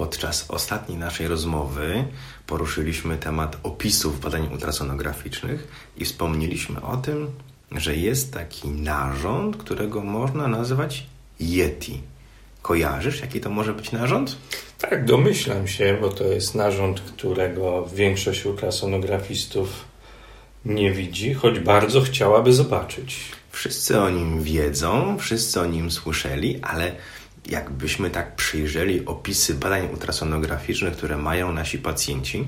Podczas ostatniej naszej rozmowy poruszyliśmy temat opisów badań ultrasonograficznych i wspomnieliśmy o tym, że jest taki narząd, którego można nazywać Yeti. Kojarzysz, jaki to może być narząd? Tak, domyślam się, bo to jest narząd, którego większość ultrasonografistów nie widzi, choć bardzo chciałaby zobaczyć. Wszyscy o nim wiedzą, wszyscy o nim słyszeli, ale jakbyśmy tak przyjrzeli opisy badań ultrasonograficznych, które mają nasi pacjenci,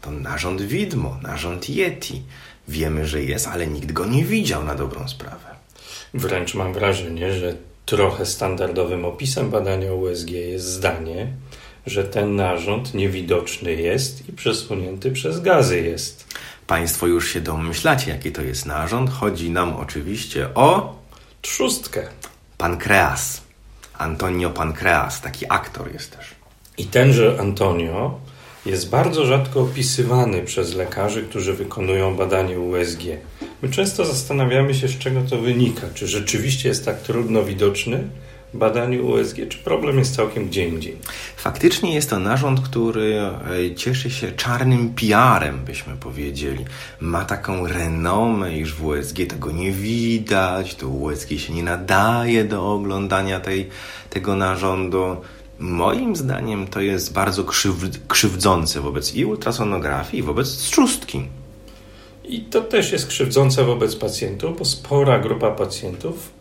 to narząd widmo, narząd Yeti. Wiemy, że jest, ale nikt go nie widział na dobrą sprawę. Wręcz mam wrażenie, że trochę standardowym opisem badania USG jest zdanie, że ten narząd niewidoczny jest i przesunięty przez gazy jest. Państwo już się domyślacie, jaki to jest narząd. Chodzi nam oczywiście o trzustkę. Pankreas. Antonio Pankreas, taki aktor jest też. I tenże Antonio jest bardzo rzadko opisywany przez lekarzy, którzy wykonują badanie USG. My często zastanawiamy się, z czego to wynika. Czy rzeczywiście jest tak trudno widoczny badaniu USG, czy problem jest całkiem gdzie indziej? Faktycznie jest to narząd, który e, cieszy się czarnym PR-em, byśmy powiedzieli. Ma taką renomę, iż w USG tego nie widać, to USG się nie nadaje do oglądania tej, tego narządu. Moim zdaniem to jest bardzo krzywdzące wobec i ultrasonografii, i wobec trzustki. I to też jest krzywdzące wobec pacjentów, bo spora grupa pacjentów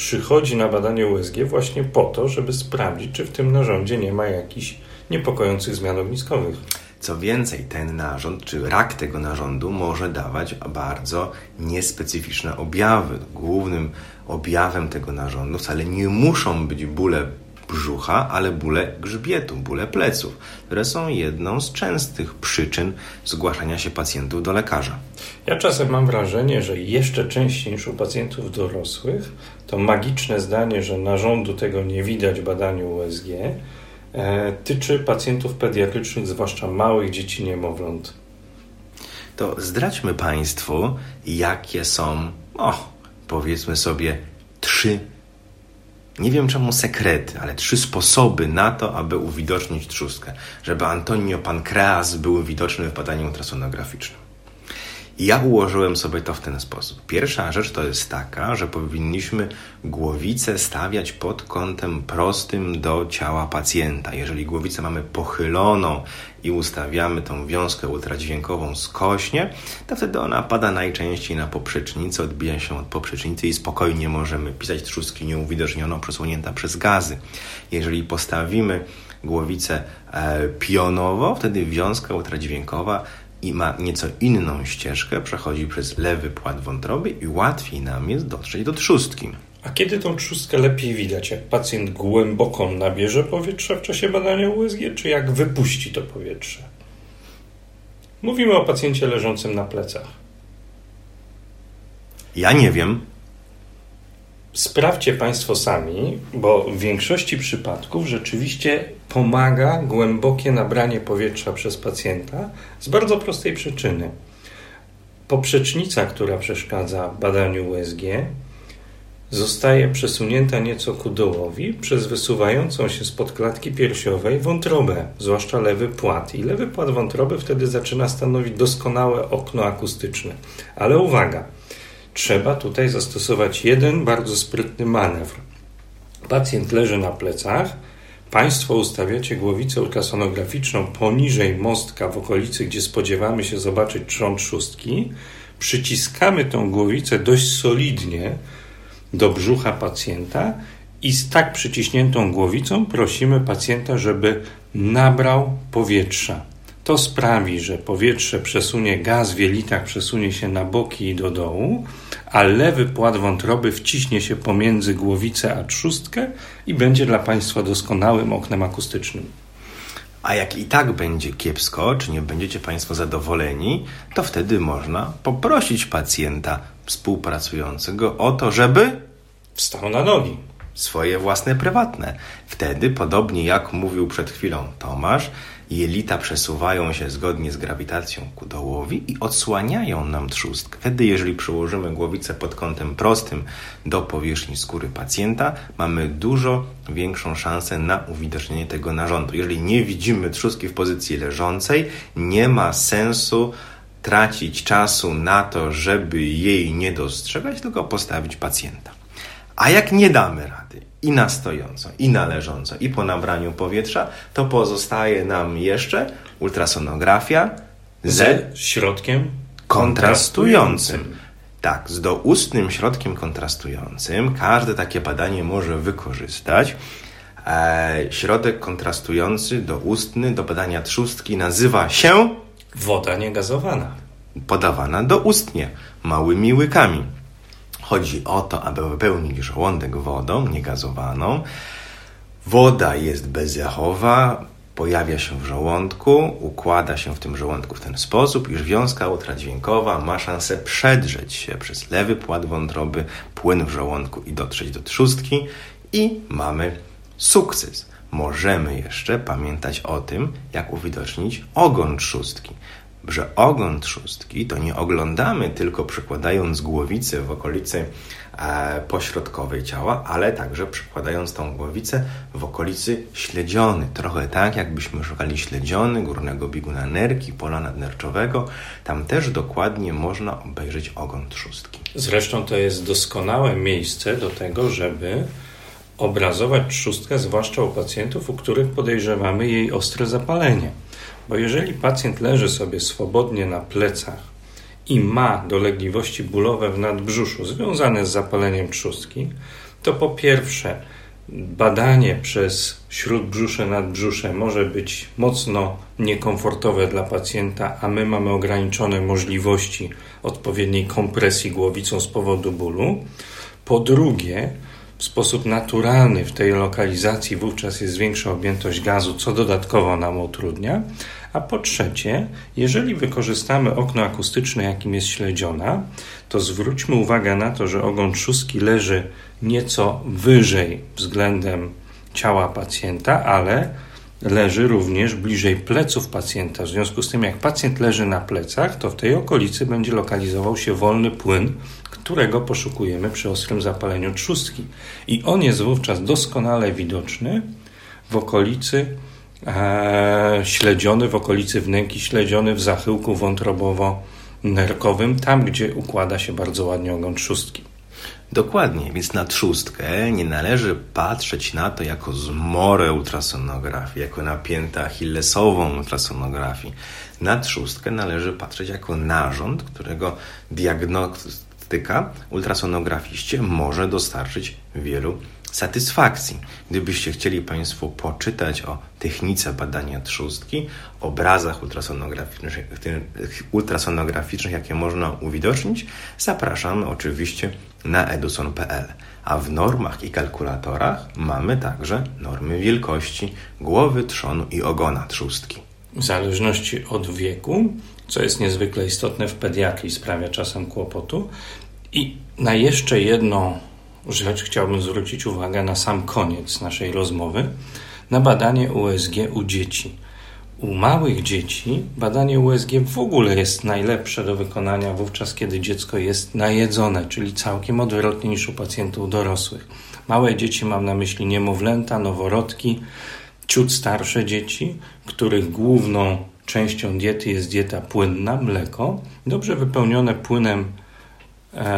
przychodzi na badanie USG właśnie po to, żeby sprawdzić, czy w tym narządzie nie ma jakichś niepokojących zmian ogniskowych. Co więcej, ten narząd, czy rak tego narządu może dawać bardzo niespecyficzne objawy. Głównym objawem tego narządu wcale nie muszą być bóle brzucha, ale bóle grzbietu, bóle pleców, które są jedną z częstych przyczyn zgłaszania się pacjentów do lekarza. Ja czasem mam wrażenie, że jeszcze częściej niż u pacjentów dorosłych to magiczne zdanie, że narządu tego nie widać w badaniu USG, e, tyczy pacjentów pediatrycznych, zwłaszcza małych dzieci niemowląt. To zdradźmy Państwu, jakie są, o, powiedzmy sobie, trzy nie wiem czemu sekrety, ale trzy sposoby na to, aby uwidocznić trzustkę, żeby Antonio Pankreas był widoczny w badaniu ultrasonograficznym. Ja ułożyłem sobie to w ten sposób. Pierwsza rzecz to jest taka, że powinniśmy głowicę stawiać pod kątem prostym do ciała pacjenta. Jeżeli głowicę mamy pochyloną i ustawiamy tą wiązkę ultradźwiękową skośnie, to wtedy ona pada najczęściej na poprzecznicę, odbija się od poprzecznicy i spokojnie możemy pisać trzustki nieuwidocznioną, przesunięta przez gazy. Jeżeli postawimy głowicę e, pionowo, wtedy wiązka ultradźwiękowa i ma nieco inną ścieżkę, przechodzi przez lewy płat wątroby i łatwiej nam jest dotrzeć do trzustki. A kiedy tą trzustkę lepiej widać? Jak pacjent głęboko nabierze powietrza w czasie badania USG, czy jak wypuści to powietrze? Mówimy o pacjencie leżącym na plecach. Ja nie wiem. Sprawdźcie Państwo sami, bo w większości przypadków rzeczywiście pomaga głębokie nabranie powietrza przez pacjenta z bardzo prostej przyczyny. Poprzecznica, która przeszkadza badaniu USG, zostaje przesunięta nieco ku dołowi przez wysuwającą się spod klatki piersiowej wątrobę, zwłaszcza lewy płat. I lewy płat wątroby wtedy zaczyna stanowić doskonałe okno akustyczne. Ale uwaga, trzeba tutaj zastosować jeden bardzo sprytny manewr. Pacjent leży na plecach, Państwo ustawiacie głowicę ultrasonograficzną poniżej mostka w okolicy, gdzie spodziewamy się zobaczyć trząd szóstki, przyciskamy tą głowicę dość solidnie do brzucha pacjenta i z tak przyciśniętą głowicą prosimy pacjenta, żeby nabrał powietrza. To sprawi, że powietrze przesunie gaz w jelitach, przesunie się na boki i do dołu, a lewy płat wątroby wciśnie się pomiędzy głowicę a trzustkę i będzie dla Państwa doskonałym oknem akustycznym. A jak i tak będzie kiepsko, czy nie będziecie Państwo zadowoleni, to wtedy można poprosić pacjenta współpracującego o to, żeby wstał na nogi. Swoje własne, prywatne. Wtedy, podobnie jak mówił przed chwilą Tomasz, jelita przesuwają się zgodnie z grawitacją ku dołowi i odsłaniają nam trzustkę. Wtedy, jeżeli przyłożymy głowicę pod kątem prostym do powierzchni skóry pacjenta, mamy dużo większą szansę na uwidocznienie tego narządu. Jeżeli nie widzimy trzustki w pozycji leżącej, nie ma sensu tracić czasu na to, żeby jej nie dostrzegać, tylko postawić pacjenta. A jak nie damy rady i na stojąco, i na leżąco, i po nabraniu powietrza, to pozostaje nam jeszcze ultrasonografia ze środkiem kontrastującym. Tak, z doustnym środkiem kontrastującym każde takie badanie może wykorzystać. E, środek kontrastujący doustny do badania trzustki nazywa się woda niegazowana. Podawana doustnie, małymi łykami. Chodzi o to, aby wypełnić żołądek wodą niegazowaną. Woda jest bezjachowa, pojawia się w żołądku, układa się w tym żołądku w ten sposób, iż wiązka ultradźwiękowa ma szansę przedrzeć się przez lewy płat wątroby, płyn w żołądku i dotrzeć do trzustki i mamy sukces. Możemy jeszcze pamiętać o tym, jak uwidocznić ogon trzustki że ogon trzustki to nie oglądamy tylko przykładając głowicę w okolicy e, pośrodkowej ciała, ale także przykładając tą głowicę w okolicy śledziony. Trochę tak, jakbyśmy szukali śledziony, górnego bieguna nerki, pola nadnerczowego. Tam też dokładnie można obejrzeć ogon trzustki. Zresztą to jest doskonałe miejsce do tego, żeby obrazować trzustkę, zwłaszcza u pacjentów, u których podejrzewamy jej ostre zapalenie. Bo jeżeli pacjent leży sobie swobodnie na plecach i ma dolegliwości bólowe w nadbrzuszu związane z zapaleniem trzustki, to po pierwsze badanie przez śródbrzusze, nadbrzusze może być mocno niekomfortowe dla pacjenta, a my mamy ograniczone możliwości odpowiedniej kompresji głowicą z powodu bólu. Po drugie, w sposób naturalny w tej lokalizacji wówczas jest większa objętość gazu, co dodatkowo nam utrudnia. A po trzecie, jeżeli wykorzystamy okno akustyczne, jakim jest śledziona, to zwróćmy uwagę na to, że ogon trzustki leży nieco wyżej względem ciała pacjenta, ale leży również bliżej pleców pacjenta. W związku z tym, jak pacjent leży na plecach, to w tej okolicy będzie lokalizował się wolny płyn, którego poszukujemy przy ostrym zapaleniu trzustki. I on jest wówczas doskonale widoczny w okolicy e, śledziony, w okolicy wnęki śledziony, w zachyłku wątrobowo-nerkowym, tam gdzie układa się bardzo ładnie ogon trzustki. Dokładnie, więc na trzustkę nie należy patrzeć na to jako zmorę ultrasonografii, jako napięta achillesową ultrasonografii. Na trzustkę należy patrzeć jako narząd, którego diagnostyka ultrasonografiście może dostarczyć wielu satysfakcji. Gdybyście chcieli Państwo poczytać o technice badania trzustki, obrazach ultrasonograficznych, ultrasonograficznych, jakie można uwidocznić, zapraszamy oczywiście na eduson.pl. A w normach i kalkulatorach mamy także normy wielkości głowy, trzonu i ogona trzustki. W zależności od wieku, co jest niezwykle istotne w pediatrii, sprawia czasem kłopotu. I na jeszcze jedną rzecz chciałbym zwrócić uwagę na sam koniec naszej rozmowy na badanie USG u dzieci. U małych dzieci badanie USG w ogóle jest najlepsze do wykonania wówczas, kiedy dziecko jest najedzone, czyli całkiem odwrotnie niż u pacjentów dorosłych. Małe dzieci mam na myśli niemowlęta, noworodki, ciut starsze dzieci, których główną częścią diety jest dieta płynna, mleko, dobrze wypełnione płynem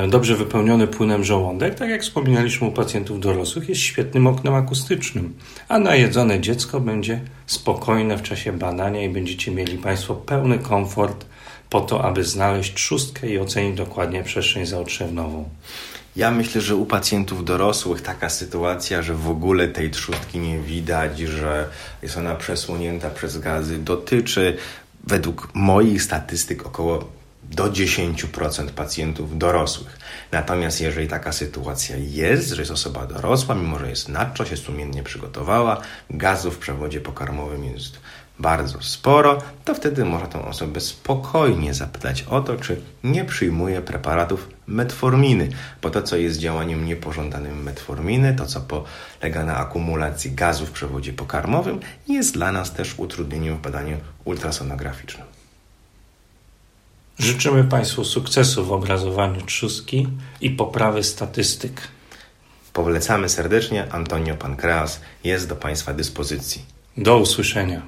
dobrze wypełniony płynem żołądek, tak jak wspominaliśmy u pacjentów dorosłych, jest świetnym oknem akustycznym, a najedzone dziecko będzie spokojne w czasie badania i będziecie mieli Państwo pełny komfort po to, aby znaleźć trzustkę i ocenić dokładnie przestrzeń zaotrzewnową. Ja myślę, że u pacjentów dorosłych taka sytuacja, że w ogóle tej trzustki nie widać, że jest ona przesłonięta przez gazy, dotyczy według moich statystyk około do 10% pacjentów dorosłych. Natomiast jeżeli taka sytuacja jest, że jest osoba dorosła, mimo że jest nadczo, się sumiennie przygotowała, gazu w przewodzie pokarmowym jest bardzo sporo, to wtedy można tą osobę spokojnie zapytać o to, czy nie przyjmuje preparatów metforminy, bo to, co jest działaniem niepożądanym metforminy, to, co polega na akumulacji gazu w przewodzie pokarmowym, jest dla nas też utrudnieniem w badaniu ultrasonograficznym. Życzymy Państwu sukcesu w obrazowaniu trzustki i poprawy statystyk. Polecamy serdecznie. Antonio Pankreas jest do Państwa dyspozycji. Do usłyszenia.